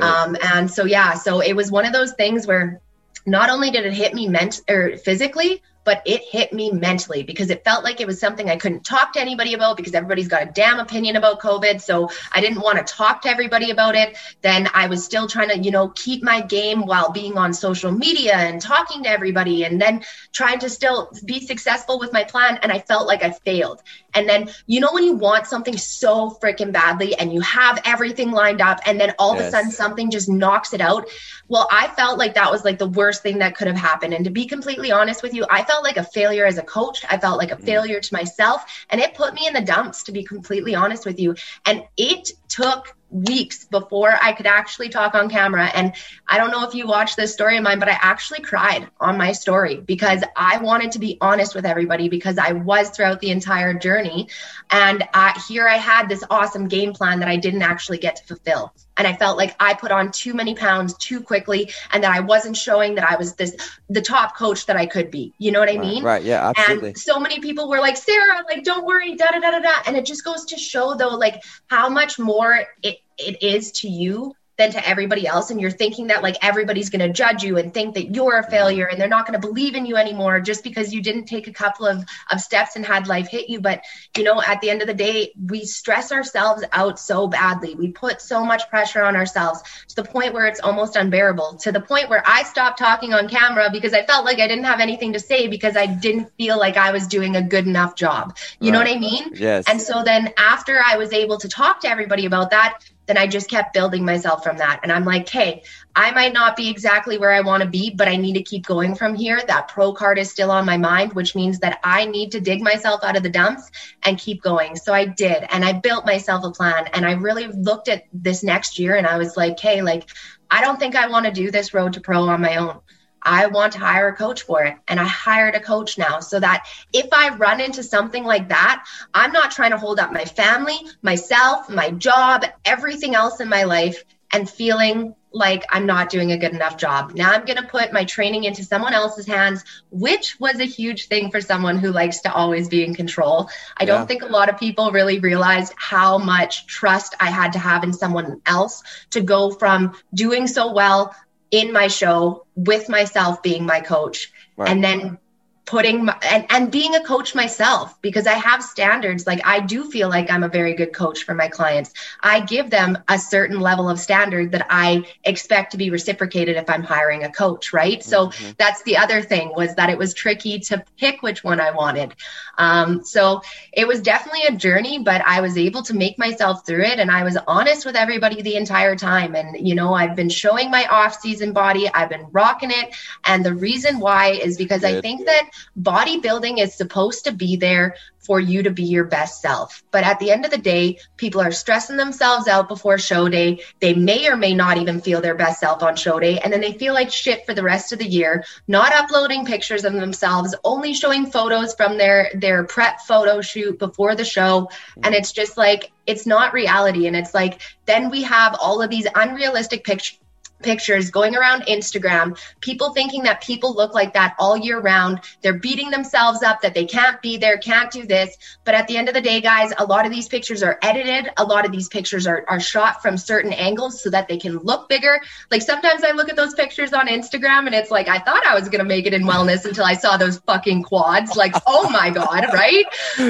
[SPEAKER 2] Um, and so, yeah, so it was one of those things where not only did it hit me ment- or physically, but it hit me mentally because it felt like it was something I couldn't talk to anybody about because everybody's got a damn opinion about COVID. So I didn't want to talk to everybody about it. Then I was still trying to, you know, keep my game while being on social media and talking to everybody and then trying to still be successful with my plan. And I felt like I failed. And then, you know, when you want something so freaking badly and you have everything lined up and then all yes. of a sudden something just knocks it out. Well, I felt like that was like the worst thing that could have happened. And to be completely honest with you, I felt like a failure as a coach. I felt like a mm. failure to myself. And it put me in the dumps, to be completely honest with you. And it took weeks before I could actually talk on camera. And I don't know if you watched this story of mine, but I actually cried on my story because I wanted to be honest with everybody because I was throughout the entire journey. And uh, here I had this awesome game plan that I didn't actually get to fulfill. And I felt like I put on too many pounds too quickly and that I wasn't showing that I was this the top coach that I could be. You know what I mean?
[SPEAKER 1] Right. Yeah, absolutely.
[SPEAKER 2] And so many people were like, Sarah, like, don't worry, da da da da da. And it just goes to show though, like how much more it it is to you than to everybody else. And you're thinking that like everybody's going to judge you and think that you're a failure and they're not going to believe in you anymore just because you didn't take a couple of, of steps and had life hit you. But you know at the end of the day we stress ourselves out so badly. We put so much pressure on ourselves to the point where it's almost unbearable to the point where i stopped talking on camera because i felt like i didn't have anything to say because i didn't feel like i was doing a good enough job. You right. know what i mean?
[SPEAKER 1] Yes.
[SPEAKER 2] And so then after i was able to talk to everybody about that then I just kept building myself from that. And I'm like, hey, I might not be exactly where I want to be, but I need to keep going from here. That pro card is still on my mind, which means that I need to dig myself out of the dumps and keep going. So I did. And I built myself a plan. And I really looked at this next year and I was like, hey, like, I don't think I want to do this road to pro on my own. I want to hire a coach for it. And I hired a coach now so that if I run into something like that, I'm not trying to hold up my family, myself, my job, everything else in my life and feeling like I'm not doing a good enough job. Now I'm going to put my training into someone else's hands, which was a huge thing for someone who likes to always be in control. I yeah. don't think a lot of people really realized how much trust I had to have in someone else to go from doing so well in my show with myself being my coach right. and then putting my, and, and being a coach myself because I have standards. Like I do feel like I'm a very good coach for my clients. I give them a certain level of standard that I expect to be reciprocated if I'm hiring a coach, right? Mm-hmm. So that's the other thing was that it was tricky to pick which one I wanted. Um, so it was definitely a journey, but I was able to make myself through it and I was honest with everybody the entire time. And, you know, I've been showing my off season body, I've been rocking it. And the reason why is because Good. I think that bodybuilding is supposed to be there for you to be your best self. But at the end of the day, people are stressing themselves out before show day. They may or may not even feel their best self on show day. And then they feel like shit for the rest of the year, not uploading pictures of themselves, only showing photos from their, their prep photo shoot before the show. And it's just like, it's not reality. And it's like, then we have all of these unrealistic pictures pictures going around Instagram, people thinking that people look like that all year round. They're beating themselves up that they can't be there, can't do this. But at the end of the day, guys, a lot of these pictures are edited. A lot of these pictures are, are shot from certain angles so that they can look bigger. Like sometimes I look at those pictures on Instagram and it's like, I thought I was going to make it in wellness until I saw those fucking quads. Like, oh my God, right?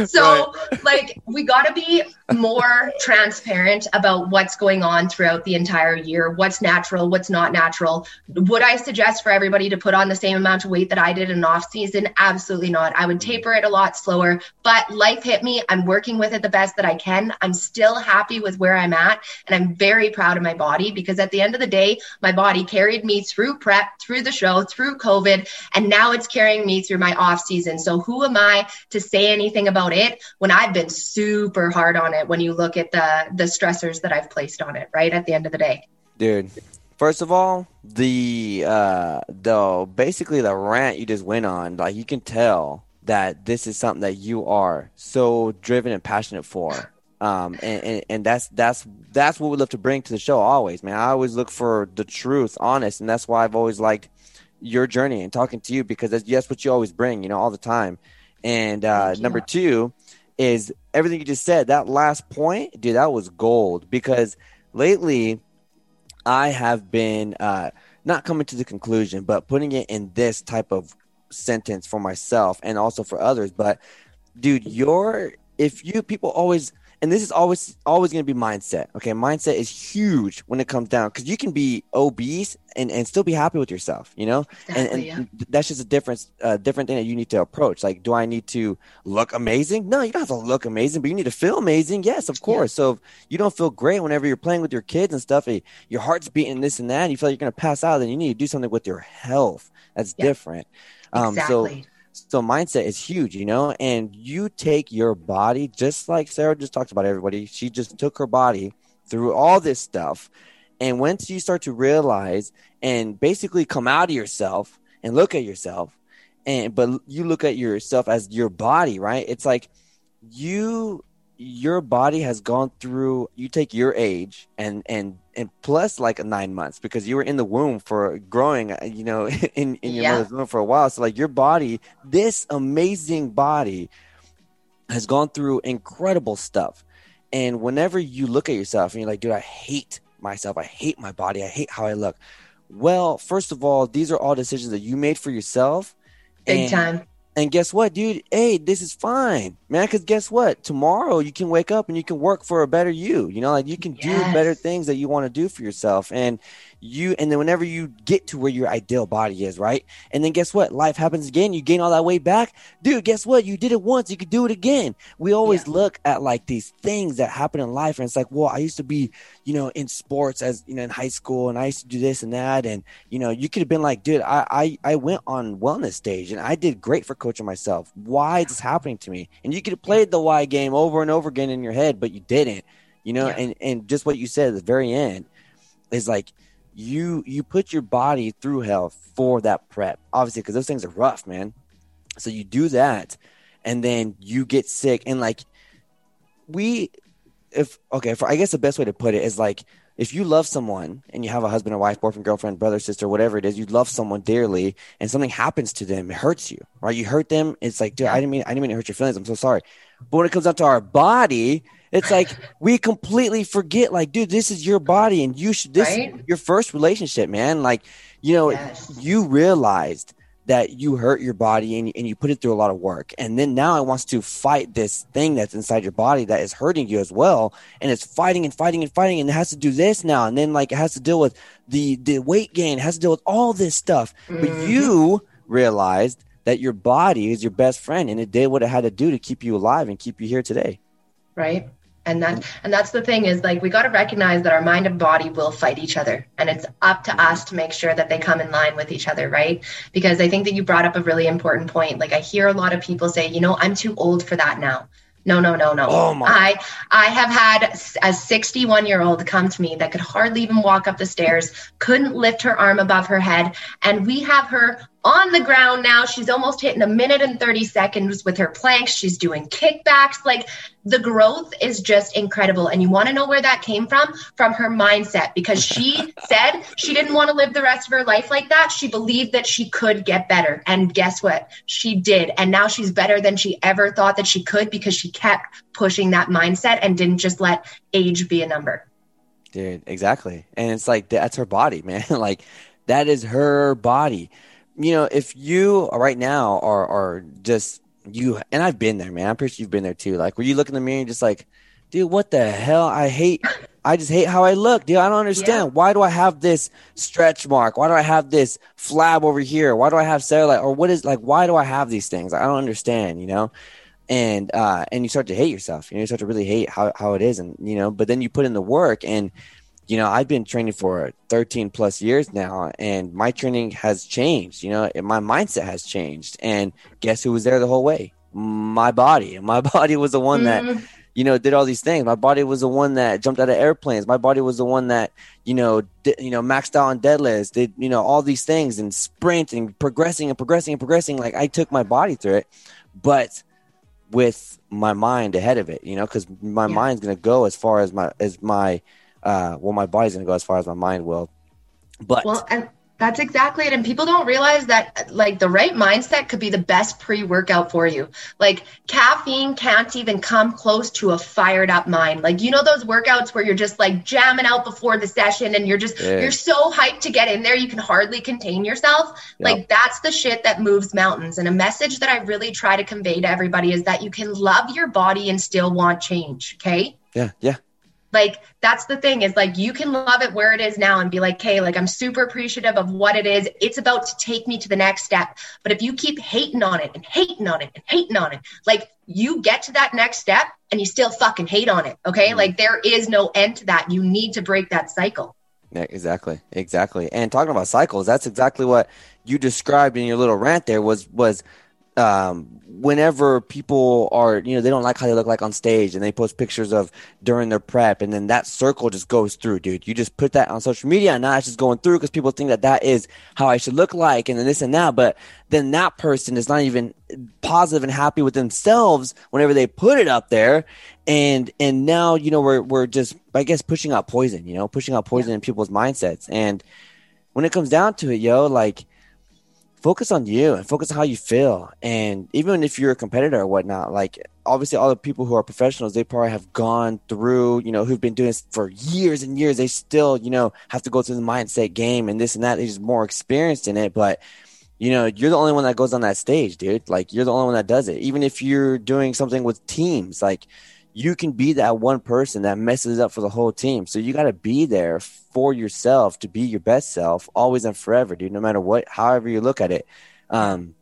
[SPEAKER 2] So, right. like, we got to be more transparent about what's going on throughout the entire year, what's natural, what's not natural. Would I suggest for everybody to put on the same amount of weight that I did in off season? Absolutely not. I would taper it a lot slower, but life hit me. I'm working with it the best that I can. I'm still happy with where I'm at and I'm very proud of my body because at the end of the day, my body carried me through prep, through the show, through COVID, and now it's carrying me through my off season. So who am I to say anything about it when I've been super hard on it when you look at the the stressors that I've placed on it, right? At the end of the day.
[SPEAKER 1] Dude, First of all, the uh the basically the rant you just went on, like you can tell that this is something that you are so driven and passionate for. Um and, and, and that's that's that's what we love to bring to the show always, man. I always look for the truth, honest, and that's why I've always liked your journey and talking to you because that's, that's what you always bring, you know, all the time. And uh number two is everything you just said, that last point, dude, that was gold because lately I have been uh, not coming to the conclusion, but putting it in this type of sentence for myself and also for others. But dude, your if you people always and this is always always going to be mindset okay mindset is huge when it comes down because you can be obese and, and still be happy with yourself you know exactly, and, and yeah. that's just a different uh, different thing that you need to approach like do i need to look amazing no you don't have to look amazing but you need to feel amazing yes of course yeah. so if you don't feel great whenever you're playing with your kids and stuff your heart's beating this and that and you feel like you're going to pass out then you need to do something with your health that's yeah. different um, exactly. so so mindset is huge, you know, and you take your body just like Sarah just talked about everybody. She just took her body through all this stuff. And once you start to realize and basically come out of yourself and look at yourself and but you look at yourself as your body, right? It's like you your body has gone through you take your age and and and plus like nine months because you were in the womb for growing uh, you know in, in your yeah. mother's womb for a while. So like your body this amazing body has gone through incredible stuff. And whenever you look at yourself and you're like dude i hate myself. I hate my body. I hate how i look. Well first of all these are all decisions that you made for yourself.
[SPEAKER 2] Big time
[SPEAKER 1] and guess what, dude? Hey, this is fine, man. Because guess what? Tomorrow you can wake up and you can work for a better you. You know, like you can yes. do better things that you want to do for yourself. And you and then whenever you get to where your ideal body is, right? And then guess what? Life happens again. You gain all that weight back. Dude, guess what? You did it once, you could do it again. We always yeah. look at like these things that happen in life and it's like, well, I used to be, you know, in sports as you know in high school and I used to do this and that. And you know, you could have been like, dude, I I, I went on wellness stage and I did great for coaching myself. Why is this happening to me? And you could have played the why game over and over again in your head, but you didn't. You know, yeah. and, and just what you said at the very end is like you you put your body through hell for that prep obviously because those things are rough man. So you do that and then you get sick and like we if okay for i guess the best way to put it is like if you love someone and you have a husband or wife boyfriend girlfriend brother sister whatever it is you love someone dearly and something happens to them it hurts you right? You hurt them it's like dude i didn't mean i didn't mean to hurt your feelings i'm so sorry. But when it comes down to our body it's like we completely forget, like, dude, this is your body, and you should. This right? your first relationship, man. Like, you know, yes. you realized that you hurt your body and, and you put it through a lot of work, and then now it wants to fight this thing that's inside your body that is hurting you as well, and it's fighting and fighting and fighting, and it has to do this now, and then like it has to deal with the the weight gain, it has to deal with all this stuff, mm-hmm. but you realized that your body is your best friend and it did what it had to do to keep you alive and keep you here today.
[SPEAKER 2] Right and that and that's the thing is like we got to recognize that our mind and body will fight each other. And it's up to us to make sure that they come in line with each other right? Because i think that you brought up a really important point. Like i hear a lot of people say you know i'm too old for that now. No no no no. Oh my. i i have had a 61 year old come to me that could hardly even walk up the stairs couldn't lift her arm above her head and we have her on the ground now. She's almost hitting a minute and 30 seconds with her planks. She's doing kickbacks. Like the growth is just incredible. And you want to know where that came from? From her mindset, because she said she didn't want to live the rest of her life like that. She believed that she could get better. And guess what? She did. And now she's better than she ever thought that she could because she kept pushing that mindset and didn't just let age be a number.
[SPEAKER 1] Dude, exactly. And it's like, that's her body, man. like, that is her body you know, if you right now are are just you, and I've been there, man. I'm pretty sure you've been there too. Like, where you look in the mirror and just like, dude, what the hell? I hate. I just hate how I look, dude. I don't understand. Yeah. Why do I have this stretch mark? Why do I have this flab over here? Why do I have cellulite? Or what is like? Why do I have these things? I don't understand. You know, and uh, and you start to hate yourself. You know, you start to really hate how how it is, and you know. But then you put in the work, and you know, I've been training for 13 plus years now, and my training has changed. You know, my mindset has changed. And guess who was there the whole way? My body. My body was the one that, mm-hmm. you know, did all these things. My body was the one that jumped out of airplanes. My body was the one that, you know, did, you know, maxed out on deadlifts, did, you know, all these things and sprinting, and progressing and progressing and progressing. Like I took my body through it, but with my mind ahead of it, you know, because my yeah. mind's gonna go as far as my as my uh, well, my body's gonna go as far as my mind will. But
[SPEAKER 2] well, and that's exactly it. And people don't realize that like the right mindset could be the best pre-workout for you. Like caffeine can't even come close to a fired up mind. Like you know those workouts where you're just like jamming out before the session and you're just yeah. you're so hyped to get in there you can hardly contain yourself. Yep. Like that's the shit that moves mountains. And a message that I really try to convey to everybody is that you can love your body and still want change. Okay.
[SPEAKER 1] Yeah. Yeah.
[SPEAKER 2] Like that's the thing is like you can love it where it is now and be like, hey, like I'm super appreciative of what it is. It's about to take me to the next step. But if you keep hating on it and hating on it and hating on it, like you get to that next step and you still fucking hate on it. Okay. Mm-hmm. Like there is no end to that. You need to break that cycle.
[SPEAKER 1] Yeah, exactly. Exactly. And talking about cycles, that's exactly what you described in your little rant there was was um, whenever people are, you know, they don't like how they look like on stage and they post pictures of during their prep and then that circle just goes through, dude. You just put that on social media and now it's just going through because people think that that is how I should look like and then this and that. But then that person is not even positive and happy with themselves whenever they put it up there. And, and now, you know, we're, we're just, I guess, pushing out poison, you know, pushing out poison in people's mindsets. And when it comes down to it, yo, like, focus on you and focus on how you feel. And even if you're a competitor or whatnot, like obviously all the people who are professionals, they probably have gone through, you know, who've been doing this for years and years. They still, you know, have to go through the mindset game and this and that. They're just more experienced in it. But, you know, you're the only one that goes on that stage, dude. Like you're the only one that does it. Even if you're doing something with teams, like you can be that one person that messes up for the whole team. So you got to be there for yourself to be your best self always and forever, dude, no matter what, however you look at it. Um,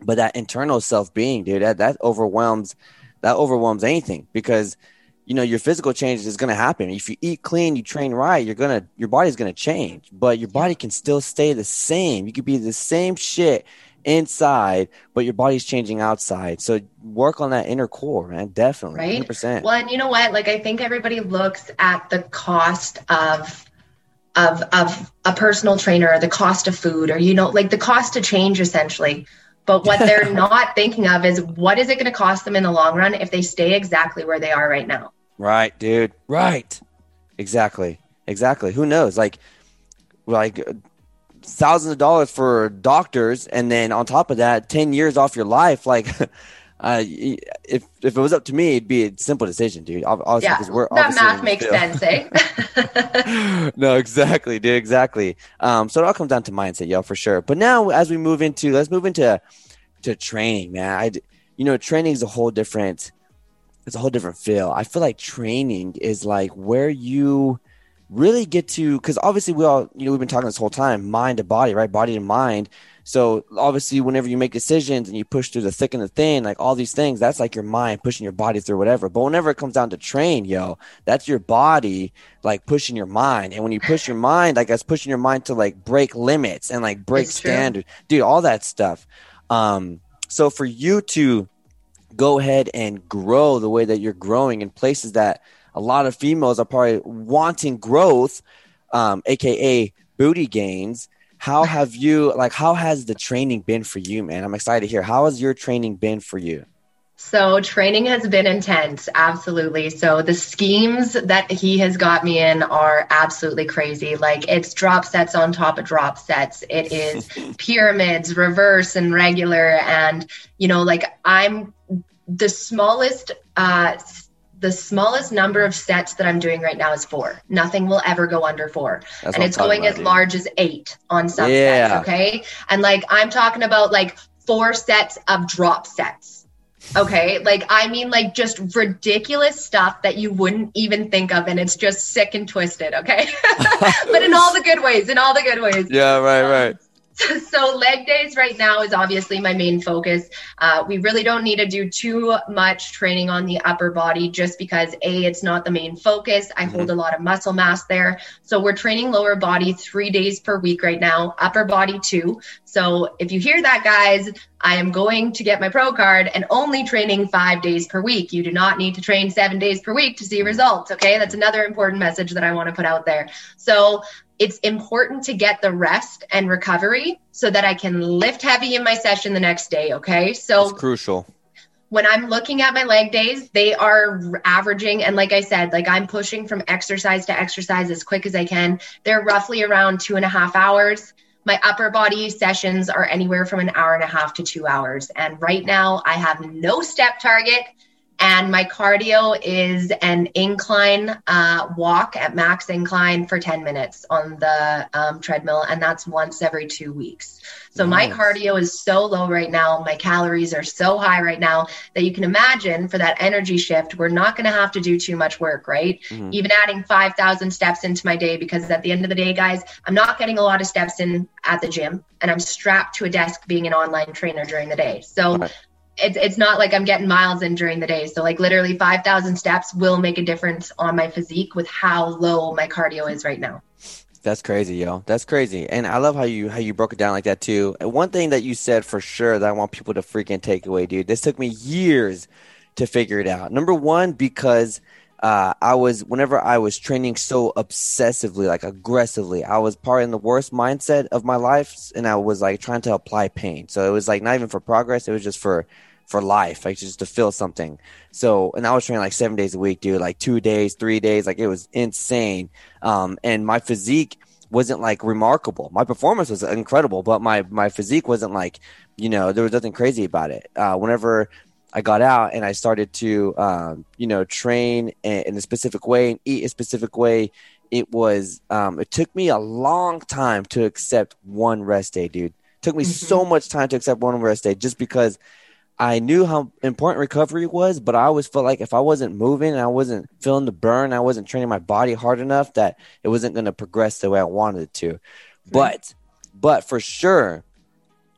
[SPEAKER 1] but that internal self being, dude, that, that overwhelms, that overwhelms anything because, you know, your physical change is going to happen. If you eat clean, you train right, you're to, your body's going to change, but your body can still stay the same. You could be the same shit inside, but your body's changing outside. So work on that inner core, man. Definitely.
[SPEAKER 2] Right. 100%. Well, and you know what? Like, I think everybody looks at the cost of, of, of a personal trainer, or the cost of food, or, you know, like the cost to change essentially. But what they're not thinking of is what is it going to cost them in the long run if they stay exactly where they are right now?
[SPEAKER 1] Right, dude. Right. Exactly. Exactly. Who knows? Like, like thousands of dollars for doctors, and then on top of that, ten years off your life. Like, uh, if if it was up to me, it'd be a simple decision, dude. Obviously,
[SPEAKER 2] yeah, we're that math makes sense, eh?
[SPEAKER 1] no, exactly, dude, exactly. Um, so it all comes down to mindset, yo, for sure. But now, as we move into, let's move into to training, man. I, you know, training is a whole different. It's a whole different feel. I feel like training is like where you really get to because obviously we all you know we've been talking this whole time mind to body right? Body to mind. So obviously whenever you make decisions and you push through the thick and the thin like all these things that's like your mind pushing your body through whatever. But whenever it comes down to train yo that's your body like pushing your mind. And when you push your mind like that's pushing your mind to like break limits and like break standards. Dude all that stuff. Um so for you to go ahead and grow the way that you're growing in places that a lot of females are probably wanting growth, um, aka booty gains. how have you like how has the training been for you, man? I'm excited to hear. How has your training been for you?
[SPEAKER 2] So training has been intense, absolutely. So the schemes that he has got me in are absolutely crazy. Like it's drop sets on top of drop sets. It is pyramids, reverse and regular and you know like I'm the smallest uh the smallest number of sets that I'm doing right now is four. Nothing will ever go under four. That's and it's going about, as dude. large as eight on some yeah. sets. Okay. And like I'm talking about like four sets of drop sets. Okay. Like I mean like just ridiculous stuff that you wouldn't even think of. And it's just sick and twisted. Okay. but in all the good ways, in all the good ways.
[SPEAKER 1] Yeah, right, right.
[SPEAKER 2] so leg days right now is obviously my main focus. Uh, we really don't need to do too much training on the upper body just because a it's not the main focus. I mm-hmm. hold a lot of muscle mass there, so we're training lower body three days per week right now, upper body two. So if you hear that, guys, I am going to get my pro card and only training five days per week. You do not need to train seven days per week to see results. Okay, that's another important message that I want to put out there. So it's important to get the rest and recovery so that I can lift heavy in my session the next day. Okay. So
[SPEAKER 1] That's crucial.
[SPEAKER 2] When I'm looking at my leg days, they are averaging. And like I said, like I'm pushing from exercise to exercise as quick as I can. They're roughly around two and a half hours. My upper body sessions are anywhere from an hour and a half to two hours. And right now I have no step target and my cardio is an incline uh, walk at max incline for 10 minutes on the um, treadmill. And that's once every two weeks. So nice. my cardio is so low right now. My calories are so high right now that you can imagine for that energy shift, we're not going to have to do too much work, right? Mm-hmm. Even adding 5,000 steps into my day, because at the end of the day, guys, I'm not getting a lot of steps in at the gym and I'm strapped to a desk being an online trainer during the day. So right it's it's not like I'm getting miles in during the day. So like literally 5,000 steps will make a difference on my physique with how low my cardio is right now.
[SPEAKER 1] That's crazy, yo. That's crazy. And I love how you how you broke it down like that too. And one thing that you said for sure that I want people to freaking take away, dude. This took me years to figure it out. Number 1 because uh, I was whenever I was training so obsessively, like aggressively, I was part in the worst mindset of my life, and I was like trying to apply pain. So it was like not even for progress; it was just for for life, like just to feel something. So, and I was training like seven days a week, dude, like two days, three days, like it was insane. Um, and my physique wasn't like remarkable. My performance was incredible, but my my physique wasn't like, you know, there was nothing crazy about it. Uh, whenever I got out and I started to, um, you know, train in a specific way and eat a specific way, it was, um, it took me a long time to accept one rest day, dude. It took me mm-hmm. so much time to accept one rest day just because I knew how important recovery was, but I always felt like if I wasn't moving and I wasn't feeling the burn, I wasn't training my body hard enough that it wasn't going to progress the way I wanted it to. Right. But, but for sure,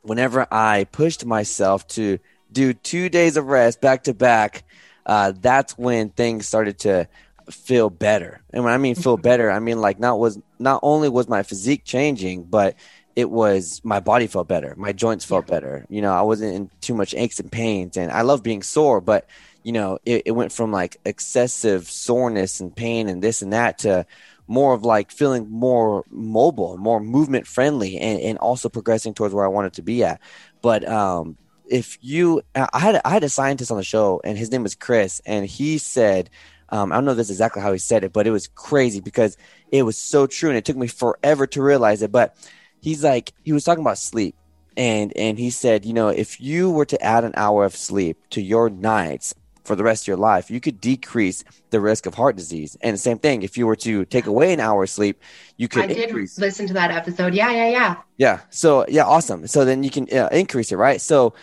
[SPEAKER 1] whenever I pushed myself to do two days of rest back to back, uh, that's when things started to feel better. And when I mean feel better, I mean like not was not only was my physique changing, but it was my body felt better, my joints felt yeah. better. You know, I wasn't in too much aches and pains, and I love being sore, but you know, it, it went from like excessive soreness and pain and this and that to more of like feeling more mobile, more movement friendly, and, and also progressing towards where I wanted to be at. But um, if you, I had I had a scientist on the show, and his name was Chris, and he said. Um, I don't know this is exactly how he said it, but it was crazy because it was so true, and it took me forever to realize it. But he's like he was talking about sleep and and he said you know if you were to add an hour of sleep to your nights for the rest of your life you could decrease the risk of heart disease. And the same thing if you were to take away an hour of sleep you could
[SPEAKER 2] I did listen to that episode. Yeah yeah yeah.
[SPEAKER 1] Yeah so yeah awesome. So then you can uh, increase it right? So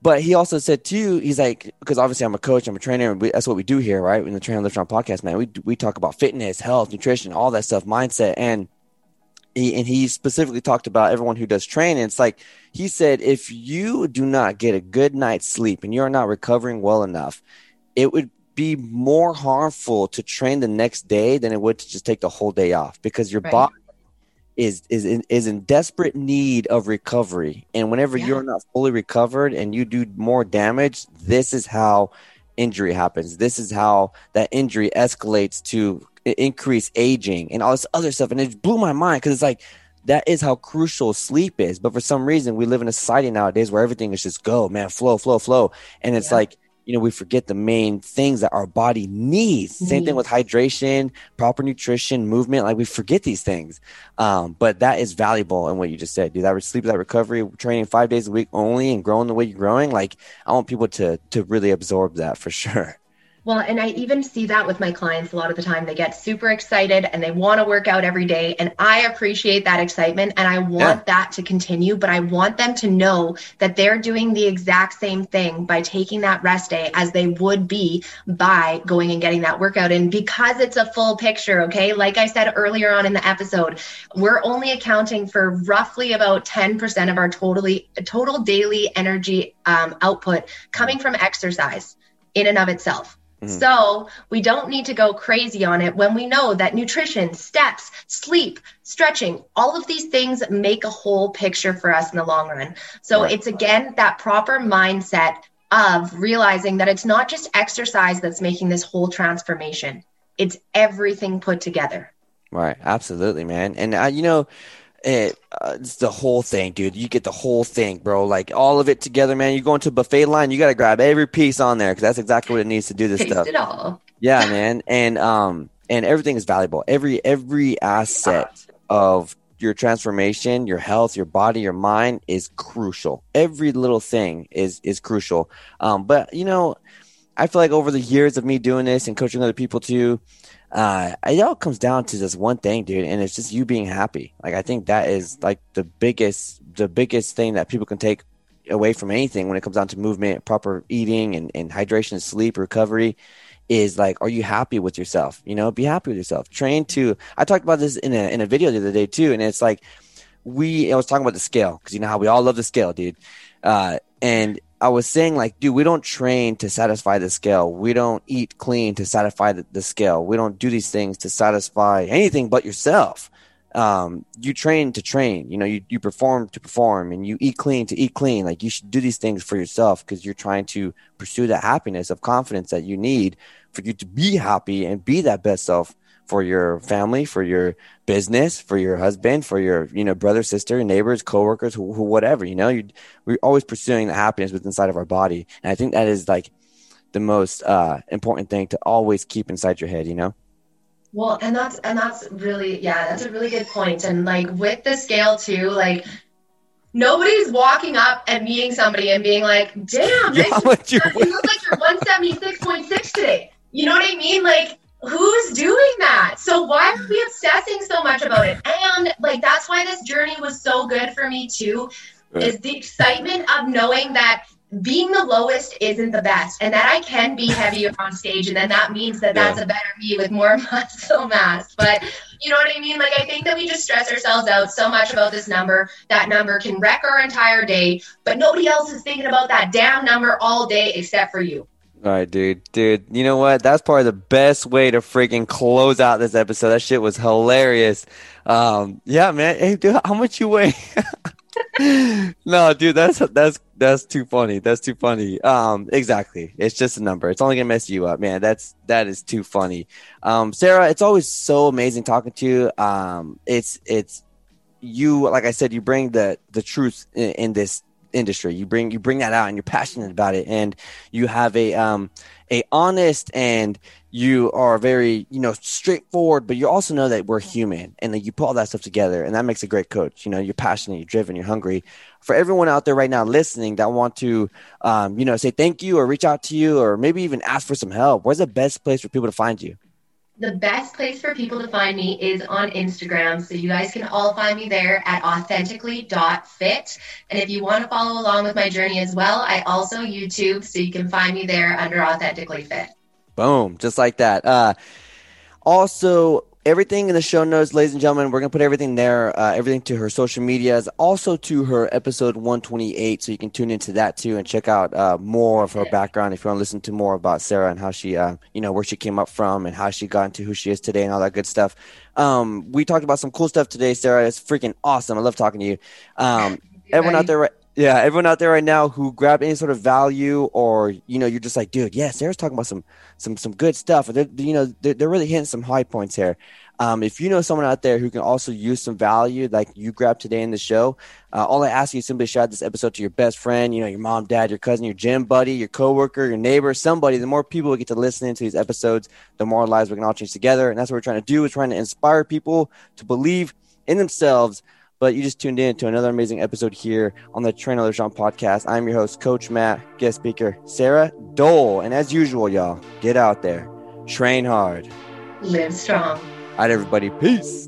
[SPEAKER 1] but he also said too, he's like, because obviously I'm a coach, I'm a trainer, and we, that's what we do here, right? In the Train Lift Strong podcast, man, we we talk about fitness, health, nutrition, all that stuff, mindset, and he, and he specifically talked about everyone who does training. It's like he said, if you do not get a good night's sleep and you're not recovering well enough, it would be more harmful to train the next day than it would to just take the whole day off because your right. body is is in, is in desperate need of recovery. And whenever yeah. you're not fully recovered and you do more damage, this is how injury happens. This is how that injury escalates to increase aging and all this other stuff. And it blew my mind because it's like that is how crucial sleep is. But for some reason, we live in a society nowadays where everything is just go, man, flow, flow, flow. And it's yeah. like, you know, we forget the main things that our body needs. Same thing with hydration, proper nutrition, movement. Like we forget these things. Um, but that is valuable in what you just said, dude. That sleep, that recovery, training five days a week only and growing the way you're growing. Like I want people to to really absorb that for sure.
[SPEAKER 2] Well, and I even see that with my clients a lot of the time. They get super excited and they want to work out every day. And I appreciate that excitement and I want yeah. that to continue, but I want them to know that they're doing the exact same thing by taking that rest day as they would be by going and getting that workout in because it's a full picture. Okay. Like I said earlier on in the episode, we're only accounting for roughly about 10% of our totally total daily energy um, output coming from exercise in and of itself. Mm-hmm. So we don't need to go crazy on it when we know that nutrition, steps, sleep, stretching, all of these things make a whole picture for us in the long run. So right. it's again that proper mindset of realizing that it's not just exercise that's making this whole transformation. It's everything put together.
[SPEAKER 1] Right. Absolutely, man. And uh, you know, it, uh, it's the whole thing, dude. You get the whole thing, bro. Like all of it together, man. You go into a buffet line, you got to grab every piece on there because that's exactly what it needs to do this
[SPEAKER 2] Taste
[SPEAKER 1] stuff.
[SPEAKER 2] It all.
[SPEAKER 1] Yeah, man. And um, and everything is valuable. Every every asset of your transformation, your health, your body, your mind is crucial. Every little thing is is crucial. Um, but you know, I feel like over the years of me doing this and coaching other people too, uh, it all comes down to just one thing, dude, and it's just you being happy. Like I think that is like the biggest, the biggest thing that people can take away from anything when it comes down to movement, proper eating, and, and hydration, sleep, recovery. Is like, are you happy with yourself? You know, be happy with yourself. Train to. I talked about this in a in a video the other day too, and it's like we. I was talking about the scale because you know how we all love the scale, dude. Uh, and I was saying like, dude, we don't train to satisfy the scale. We don't eat clean to satisfy the, the scale. We don't do these things to satisfy anything but yourself. Um, you train to train, you know, you, you perform to perform and you eat clean to eat clean. Like you should do these things for yourself because you're trying to pursue that happiness of confidence that you need for you to be happy and be that best self for your family, for your business, for your husband, for your you know brother, sister, neighbors, coworkers, who, who whatever. You know, you we're always pursuing the happiness within inside of our body, and I think that is like the most uh, important thing to always keep inside your head. You know.
[SPEAKER 2] Well, and that's and that's really yeah, that's a really good point. And like with the scale too, like nobody's walking up and meeting somebody and being like, "Damn, yeah, you look like you're 176.6 today." You know what I mean? Like who's doing that? So why are we obsessing so much about it? And like that's why this journey was so good for me too, is the excitement of knowing that being the lowest isn't the best and that I can be heavier on stage and then that means that that's a better me with more muscle mass. But you know what I mean? Like I think that we just stress ourselves out so much about this number. That number can wreck our entire day, but nobody else is thinking about that damn number all day except for you.
[SPEAKER 1] All right, dude, dude. You know what? That's probably the best way to freaking close out this episode. That shit was hilarious. Um, yeah, man. Hey, dude, how much you weigh? no, dude, that's that's that's too funny. That's too funny. Um, exactly. It's just a number. It's only gonna mess you up, man. That's that is too funny. Um, Sarah, it's always so amazing talking to you. Um, it's it's you. Like I said, you bring the the truth in, in this industry. You bring you bring that out, and you're passionate about it, and you have a um a honest and you are very you know straightforward but you also know that we're human and that you put all that stuff together and that makes a great coach. You know you're passionate you're driven you're hungry. For everyone out there right now listening that want to um, you know say thank you or reach out to you or maybe even ask for some help where's the best place for people to find you
[SPEAKER 2] the best place for people to find me is on Instagram. So you guys can all find me there at authentically.fit. And if you want to follow along with my journey as well, I also YouTube. So you can find me there under authentically fit.
[SPEAKER 1] Boom. Just like that. Uh, also, everything in the show notes, ladies and gentlemen. We're gonna put everything there, uh, everything to her social medias, also to her episode 128, so you can tune into that too and check out uh, more of her background if you want to listen to more about Sarah and how she, uh, you know, where she came up from and how she got into who she is today and all that good stuff. Um, we talked about some cool stuff today, Sarah. It's freaking awesome. I love talking to you. Um, everyone out there, right? Yeah, everyone out there right now who grabbed any sort of value, or you know, you're just like, dude, yeah, Sarah's talking about some some some good stuff. They're, you know, they're, they're really hitting some high points here. Um, if you know someone out there who can also use some value, like you grabbed today in the show, uh, all I ask you is simply shout this episode to your best friend, you know, your mom, dad, your cousin, your gym buddy, your coworker, your neighbor, somebody. The more people we get to listen to these episodes, the more lives we can all change together. And that's what we're trying to do is trying to inspire people to believe in themselves. But you just tuned in to another amazing episode here on the Train Others Strong podcast. I'm your host, Coach Matt, guest speaker, Sarah Dole. And as usual, y'all, get out there, train hard,
[SPEAKER 2] live strong.
[SPEAKER 1] All right, everybody. Peace.